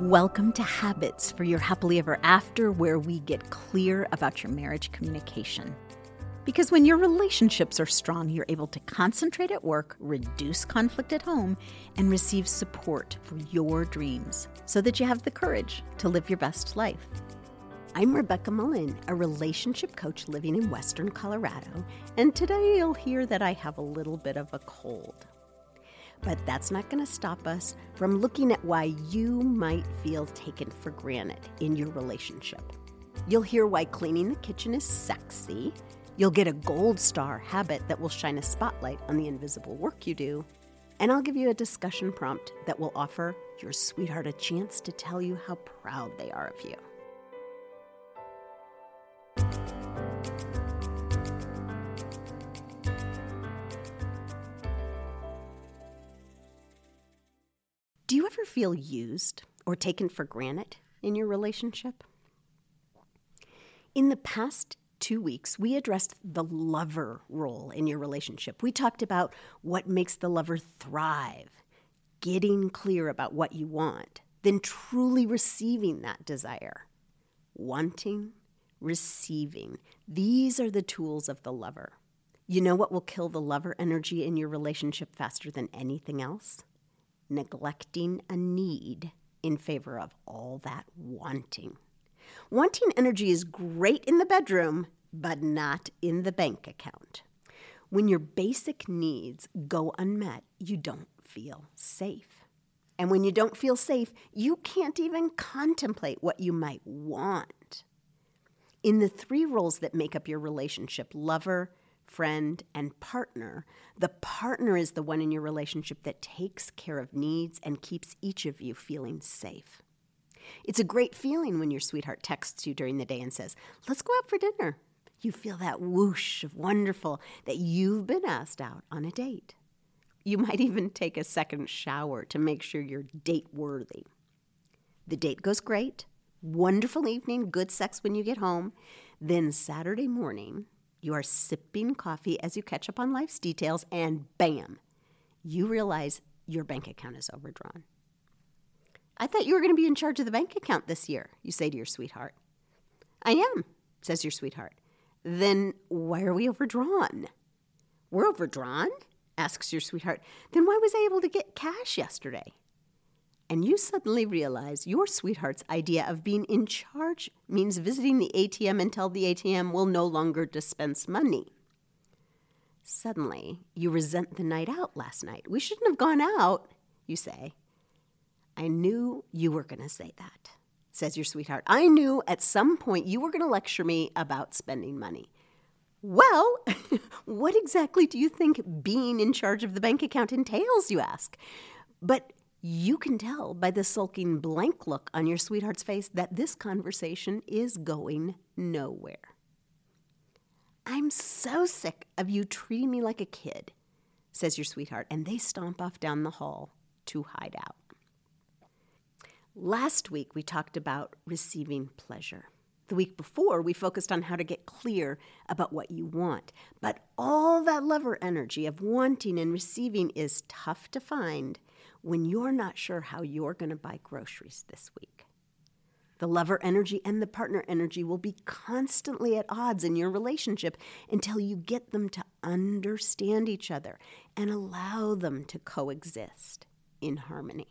Welcome to Habits for Your Happily Ever After, where we get clear about your marriage communication. Because when your relationships are strong, you're able to concentrate at work, reduce conflict at home, and receive support for your dreams so that you have the courage to live your best life. I'm Rebecca Mullen, a relationship coach living in Western Colorado, and today you'll hear that I have a little bit of a cold. But that's not going to stop us from looking at why you might feel taken for granted in your relationship. You'll hear why cleaning the kitchen is sexy. You'll get a gold star habit that will shine a spotlight on the invisible work you do. And I'll give you a discussion prompt that will offer your sweetheart a chance to tell you how proud they are of you. Feel used or taken for granted in your relationship? In the past two weeks, we addressed the lover role in your relationship. We talked about what makes the lover thrive, getting clear about what you want, then truly receiving that desire. Wanting, receiving. These are the tools of the lover. You know what will kill the lover energy in your relationship faster than anything else? Neglecting a need in favor of all that wanting. Wanting energy is great in the bedroom, but not in the bank account. When your basic needs go unmet, you don't feel safe. And when you don't feel safe, you can't even contemplate what you might want. In the three roles that make up your relationship lover, friend, and partner, the partner is the one in your relationship that takes care of needs and keeps each of you feeling safe. It's a great feeling when your sweetheart texts you during the day and says, Let's go out for dinner. You feel that whoosh of wonderful that you've been asked out on a date. You might even take a second shower to make sure you're date worthy. The date goes great, wonderful evening, good sex when you get home. Then Saturday morning, you are sipping coffee as you catch up on life's details, and bam, you realize your bank account is overdrawn. I thought you were going to be in charge of the bank account this year, you say to your sweetheart. I am, says your sweetheart. Then why are we overdrawn? We're overdrawn? asks your sweetheart. Then why was I able to get cash yesterday? And you suddenly realize your sweetheart's idea of being in charge means visiting the ATM until the ATM will no longer dispense money. Suddenly, you resent the night out last night. We shouldn't have gone out, you say. I knew you were going to say that, says your sweetheart. I knew at some point you were going to lecture me about spending money. Well, what exactly do you think being in charge of the bank account entails, you ask? But you can tell by the sulking blank look on your sweetheart's face that this conversation is going nowhere. I'm so sick of you treating me like a kid, says your sweetheart, and they stomp off down the hall to hide out. Last week, we talked about receiving pleasure. The week before, we focused on how to get clear about what you want. But all that lover energy of wanting and receiving is tough to find when you're not sure how you're going to buy groceries this week. The lover energy and the partner energy will be constantly at odds in your relationship until you get them to understand each other and allow them to coexist in harmony.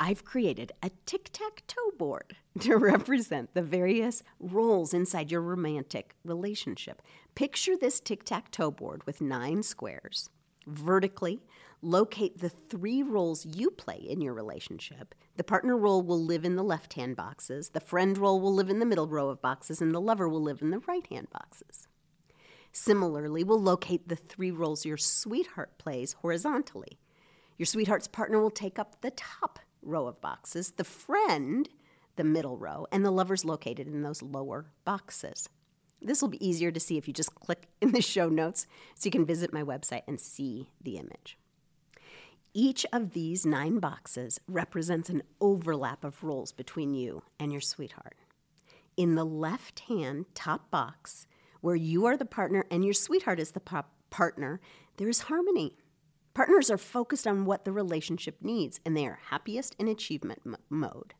I've created a tic tac toe board to represent the various roles inside your romantic relationship. Picture this tic tac toe board with nine squares. Vertically, locate the three roles you play in your relationship. The partner role will live in the left hand boxes, the friend role will live in the middle row of boxes, and the lover will live in the right hand boxes. Similarly, we'll locate the three roles your sweetheart plays horizontally. Your sweetheart's partner will take up the top row of boxes, the friend, the middle row, and the lover's located in those lower boxes. This will be easier to see if you just click in the show notes so you can visit my website and see the image. Each of these nine boxes represents an overlap of roles between you and your sweetheart. In the left hand top box, where you are the partner and your sweetheart is the partner, there is harmony. Partners are focused on what the relationship needs and they are happiest in achievement m- mode.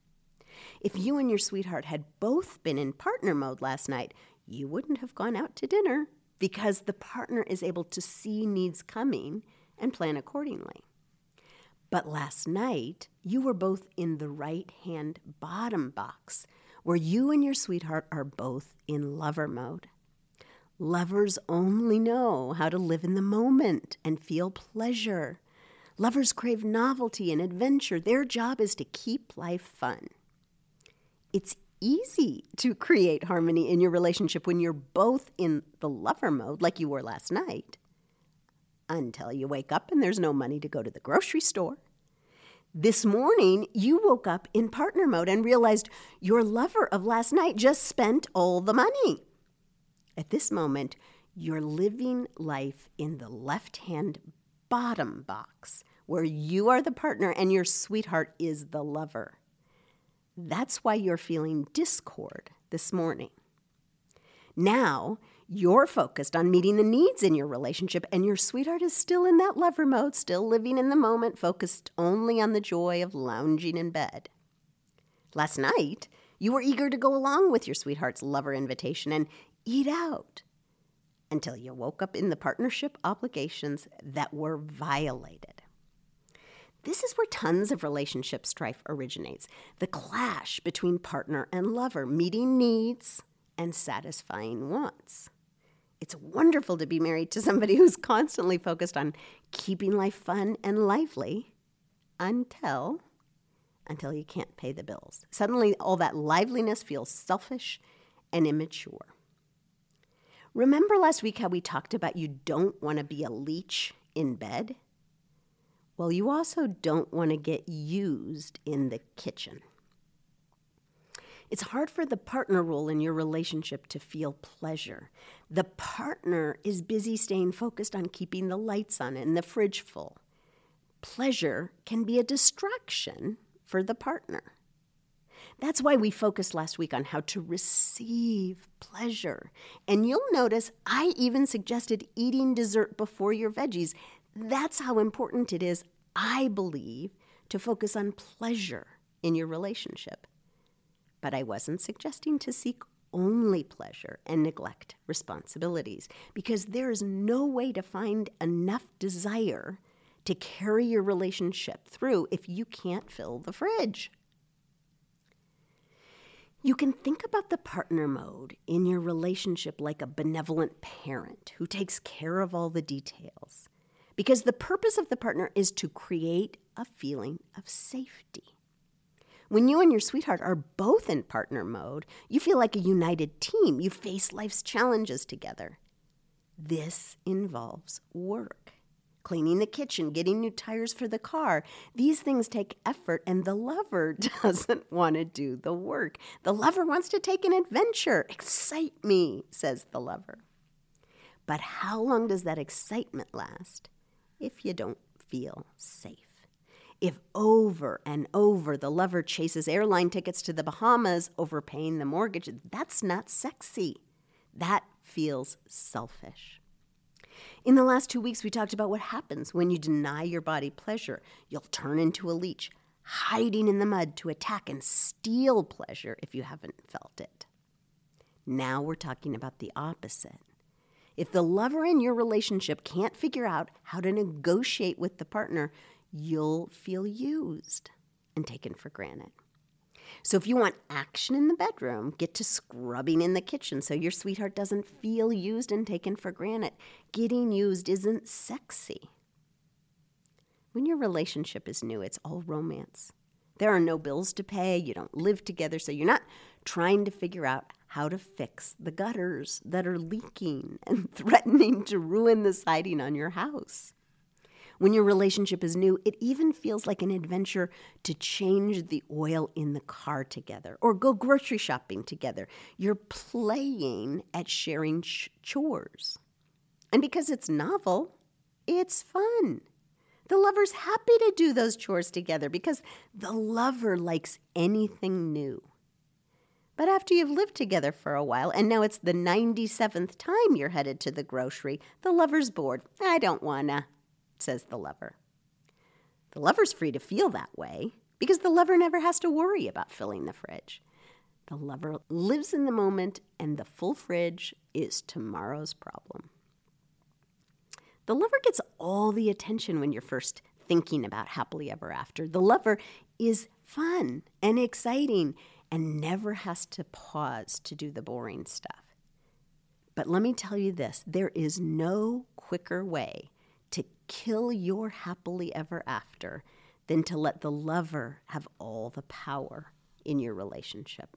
If you and your sweetheart had both been in partner mode last night, you wouldn't have gone out to dinner because the partner is able to see needs coming and plan accordingly. But last night, you were both in the right hand bottom box, where you and your sweetheart are both in lover mode. Lovers only know how to live in the moment and feel pleasure. Lovers crave novelty and adventure. Their job is to keep life fun. It's easy to create harmony in your relationship when you're both in the lover mode, like you were last night, until you wake up and there's no money to go to the grocery store. This morning, you woke up in partner mode and realized your lover of last night just spent all the money. At this moment, you're living life in the left hand bottom box, where you are the partner and your sweetheart is the lover. That's why you're feeling discord this morning. Now, you're focused on meeting the needs in your relationship, and your sweetheart is still in that lover mode, still living in the moment, focused only on the joy of lounging in bed. Last night, you were eager to go along with your sweetheart's lover invitation and eat out until you woke up in the partnership obligations that were violated. This is where tons of relationship strife originates the clash between partner and lover, meeting needs and satisfying wants. It's wonderful to be married to somebody who's constantly focused on keeping life fun and lively until until you can't pay the bills. Suddenly all that liveliness feels selfish and immature. Remember last week how we talked about you don't want to be a leech in bed? Well, you also don't want to get used in the kitchen. It's hard for the partner role in your relationship to feel pleasure. The partner is busy staying focused on keeping the lights on and the fridge full. Pleasure can be a distraction for the partner. That's why we focused last week on how to receive pleasure. And you'll notice I even suggested eating dessert before your veggies. That's how important it is, I believe, to focus on pleasure in your relationship. But I wasn't suggesting to seek only pleasure and neglect responsibilities because there is no way to find enough desire to carry your relationship through if you can't fill the fridge. You can think about the partner mode in your relationship like a benevolent parent who takes care of all the details. Because the purpose of the partner is to create a feeling of safety. When you and your sweetheart are both in partner mode, you feel like a united team. You face life's challenges together. This involves work cleaning the kitchen, getting new tires for the car. These things take effort, and the lover doesn't want to do the work. The lover wants to take an adventure. Excite me, says the lover. But how long does that excitement last if you don't feel safe? If over and over the lover chases airline tickets to the Bahamas, overpaying the mortgage, that's not sexy. That feels selfish. In the last two weeks, we talked about what happens when you deny your body pleasure. You'll turn into a leech, hiding in the mud to attack and steal pleasure if you haven't felt it. Now we're talking about the opposite. If the lover in your relationship can't figure out how to negotiate with the partner, you'll feel used and taken for granted. So if you want action in the bedroom, get to scrubbing in the kitchen so your sweetheart doesn't feel used and taken for granted. Getting used isn't sexy. When your relationship is new, it's all romance. There are no bills to pay, you don't live together, so you're not trying to figure out how to fix the gutters that are leaking and threatening to ruin the siding on your house. When your relationship is new, it even feels like an adventure to change the oil in the car together or go grocery shopping together. You're playing at sharing ch- chores. And because it's novel, it's fun. The lover's happy to do those chores together because the lover likes anything new. But after you've lived together for a while, and now it's the 97th time you're headed to the grocery, the lover's bored. I don't wanna. Says the lover. The lover's free to feel that way because the lover never has to worry about filling the fridge. The lover lives in the moment, and the full fridge is tomorrow's problem. The lover gets all the attention when you're first thinking about happily ever after. The lover is fun and exciting and never has to pause to do the boring stuff. But let me tell you this there is no quicker way to kill your happily ever after than to let the lover have all the power in your relationship.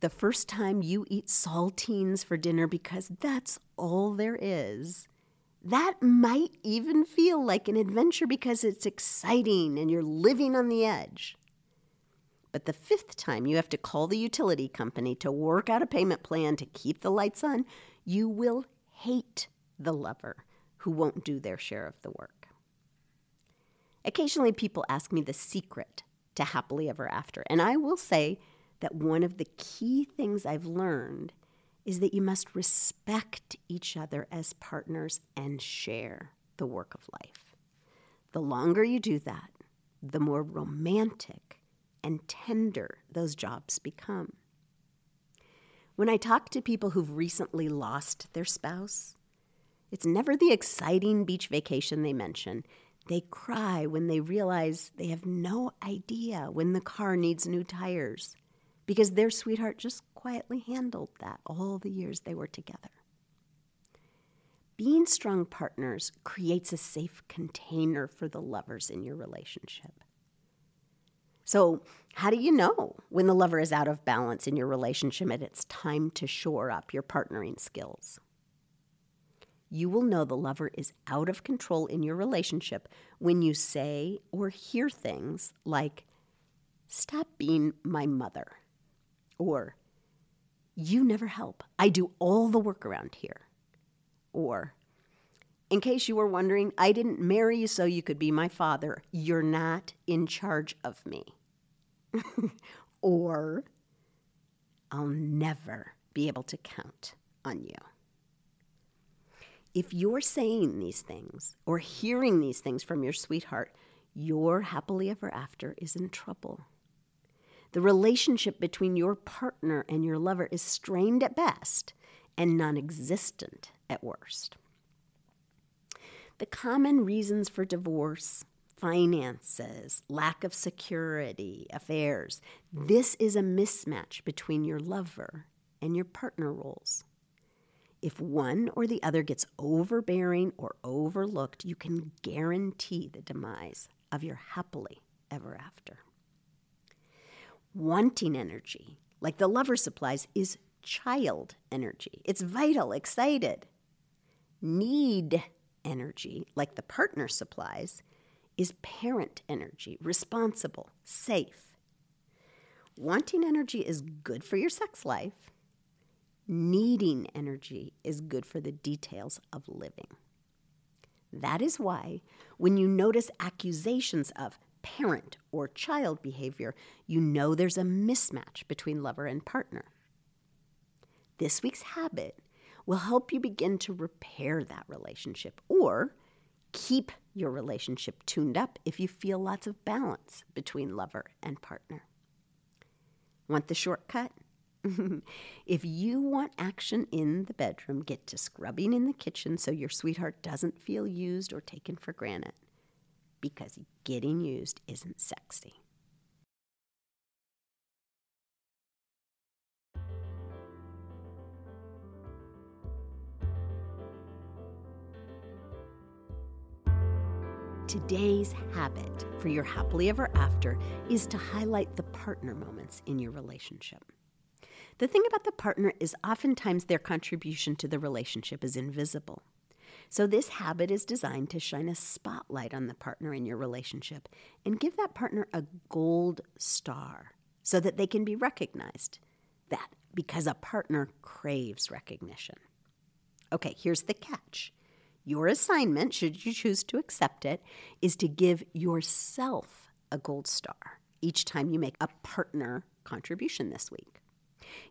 The first time you eat saltines for dinner because that's all there is, that might even feel like an adventure because it's exciting and you're living on the edge. But the fifth time you have to call the utility company to work out a payment plan to keep the lights on, you will hate the lover who won't do their share of the work. Occasionally, people ask me the secret to happily ever after, and I will say that one of the key things I've learned is that you must respect each other as partners and share the work of life. The longer you do that, the more romantic and tender those jobs become. When I talk to people who've recently lost their spouse, it's never the exciting beach vacation they mention. They cry when they realize they have no idea when the car needs new tires because their sweetheart just quietly handled that all the years they were together. Being strong partners creates a safe container for the lovers in your relationship. So, how do you know when the lover is out of balance in your relationship and it's time to shore up your partnering skills? You will know the lover is out of control in your relationship when you say or hear things like, Stop being my mother, or You never help. I do all the work around here, or in case you were wondering, I didn't marry you so you could be my father. You're not in charge of me. or, I'll never be able to count on you if you're saying these things or hearing these things from your sweetheart, your happily ever after is in trouble. The relationship between your partner and your lover is strained at best and non existent at worst. The common reasons for divorce finances, lack of security, affairs this is a mismatch between your lover and your partner roles. If one or the other gets overbearing or overlooked, you can guarantee the demise of your happily ever after. Wanting energy, like the lover supplies, is child energy. It's vital, excited. Need energy, like the partner supplies, is parent energy, responsible, safe. Wanting energy is good for your sex life Needing energy is good for the details of living. That is why, when you notice accusations of parent or child behavior, you know there's a mismatch between lover and partner. This week's habit will help you begin to repair that relationship or keep your relationship tuned up if you feel lots of balance between lover and partner. Want the shortcut? if you want action in the bedroom, get to scrubbing in the kitchen so your sweetheart doesn't feel used or taken for granted. Because getting used isn't sexy. Today's habit for your happily ever after is to highlight the partner moments in your relationship. The thing about the partner is oftentimes their contribution to the relationship is invisible. So, this habit is designed to shine a spotlight on the partner in your relationship and give that partner a gold star so that they can be recognized. That because a partner craves recognition. Okay, here's the catch. Your assignment, should you choose to accept it, is to give yourself a gold star each time you make a partner contribution this week.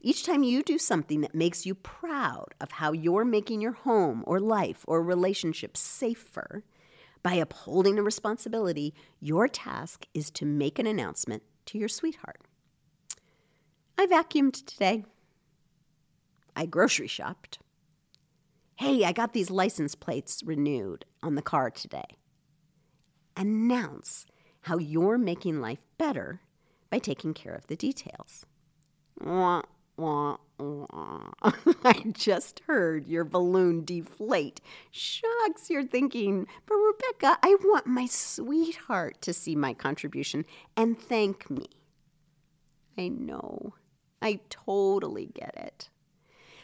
Each time you do something that makes you proud of how you're making your home or life or relationship safer, by upholding a responsibility, your task is to make an announcement to your sweetheart. I vacuumed today. I grocery shopped. Hey, I got these license plates renewed on the car today. Announce how you're making life better by taking care of the details. I just heard your balloon deflate. Shucks, you're thinking, but Rebecca, I want my sweetheart to see my contribution and thank me. I know. I totally get it.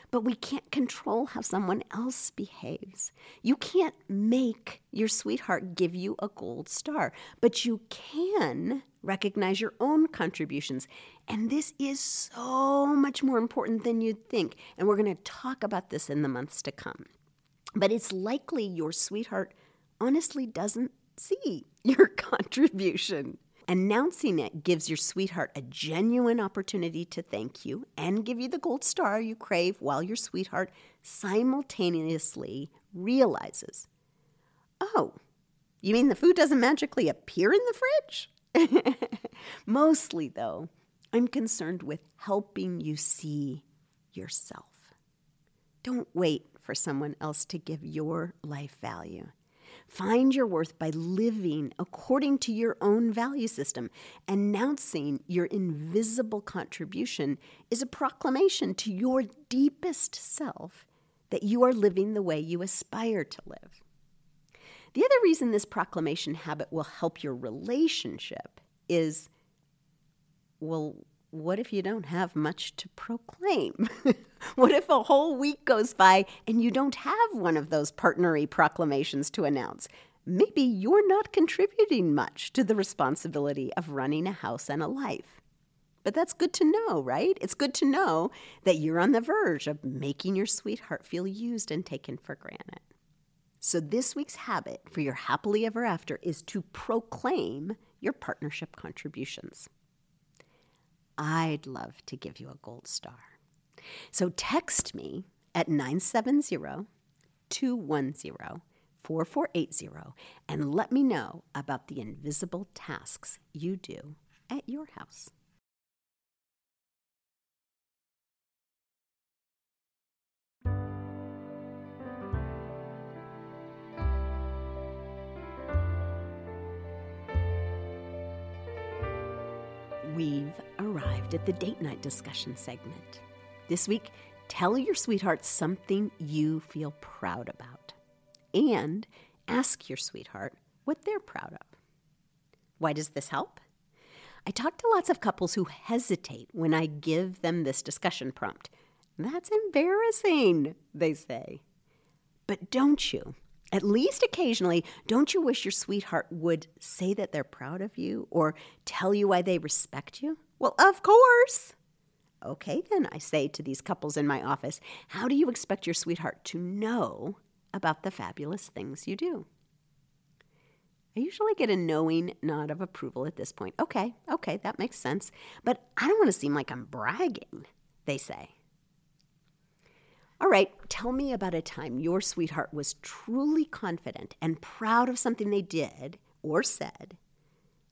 But we can't control how someone else behaves. You can't make your sweetheart give you a gold star, but you can recognize your own contributions. And this is so much more important than you'd think. And we're going to talk about this in the months to come. But it's likely your sweetheart honestly doesn't see your contribution. Announcing it gives your sweetheart a genuine opportunity to thank you and give you the gold star you crave while your sweetheart simultaneously realizes, oh, you mean the food doesn't magically appear in the fridge? Mostly, though, I'm concerned with helping you see yourself. Don't wait for someone else to give your life value. Find your worth by living according to your own value system. Announcing your invisible contribution is a proclamation to your deepest self that you are living the way you aspire to live. The other reason this proclamation habit will help your relationship is well, what if you don't have much to proclaim? what if a whole week goes by and you don't have one of those partnery proclamations to announce? Maybe you're not contributing much to the responsibility of running a house and a life. But that's good to know, right? It's good to know that you're on the verge of making your sweetheart feel used and taken for granted. So, this week's habit for your happily ever after is to proclaim your partnership contributions. I'd love to give you a gold star. So text me at 970 210 4480 and let me know about the invisible tasks you do at your house. We've arrived at the date night discussion segment. This week, tell your sweetheart something you feel proud about and ask your sweetheart what they're proud of. Why does this help? I talk to lots of couples who hesitate when I give them this discussion prompt. That's embarrassing, they say. But don't you? At least occasionally, don't you wish your sweetheart would say that they're proud of you or tell you why they respect you? Well, of course. Okay, then, I say to these couples in my office, how do you expect your sweetheart to know about the fabulous things you do? I usually get a knowing nod of approval at this point. Okay, okay, that makes sense. But I don't want to seem like I'm bragging, they say. All right, tell me about a time your sweetheart was truly confident and proud of something they did or said.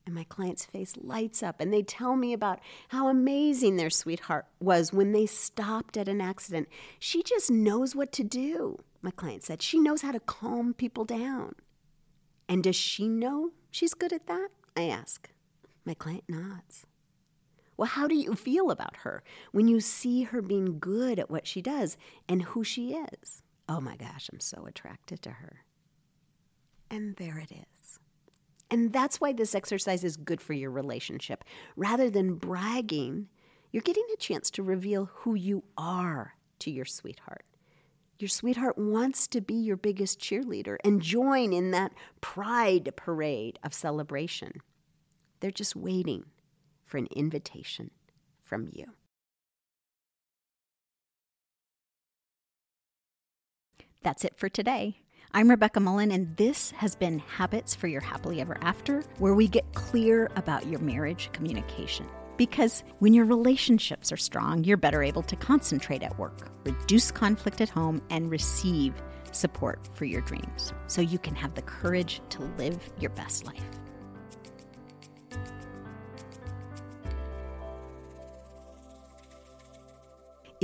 And my client's face lights up, and they tell me about how amazing their sweetheart was when they stopped at an accident. She just knows what to do, my client said. She knows how to calm people down. And does she know she's good at that? I ask. My client nods. Well, how do you feel about her when you see her being good at what she does and who she is? Oh my gosh, I'm so attracted to her. And there it is. And that's why this exercise is good for your relationship. Rather than bragging, you're getting a chance to reveal who you are to your sweetheart. Your sweetheart wants to be your biggest cheerleader and join in that pride parade of celebration. They're just waiting for an invitation from you. That's it for today. I'm Rebecca Mullen, and this has been Habits for Your Happily Ever After, where we get clear about your marriage communication. Because when your relationships are strong, you're better able to concentrate at work, reduce conflict at home, and receive support for your dreams so you can have the courage to live your best life.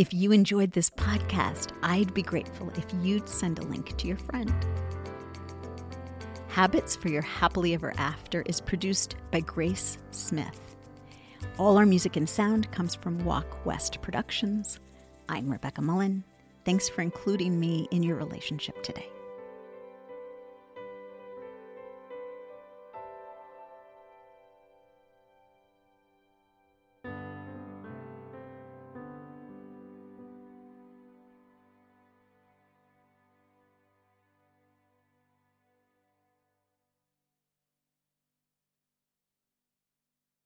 If you enjoyed this podcast, I'd be grateful if you'd send a link to your friend. Habits for Your Happily Ever After is produced by Grace Smith. All our music and sound comes from Walk West Productions. I'm Rebecca Mullen. Thanks for including me in your relationship today.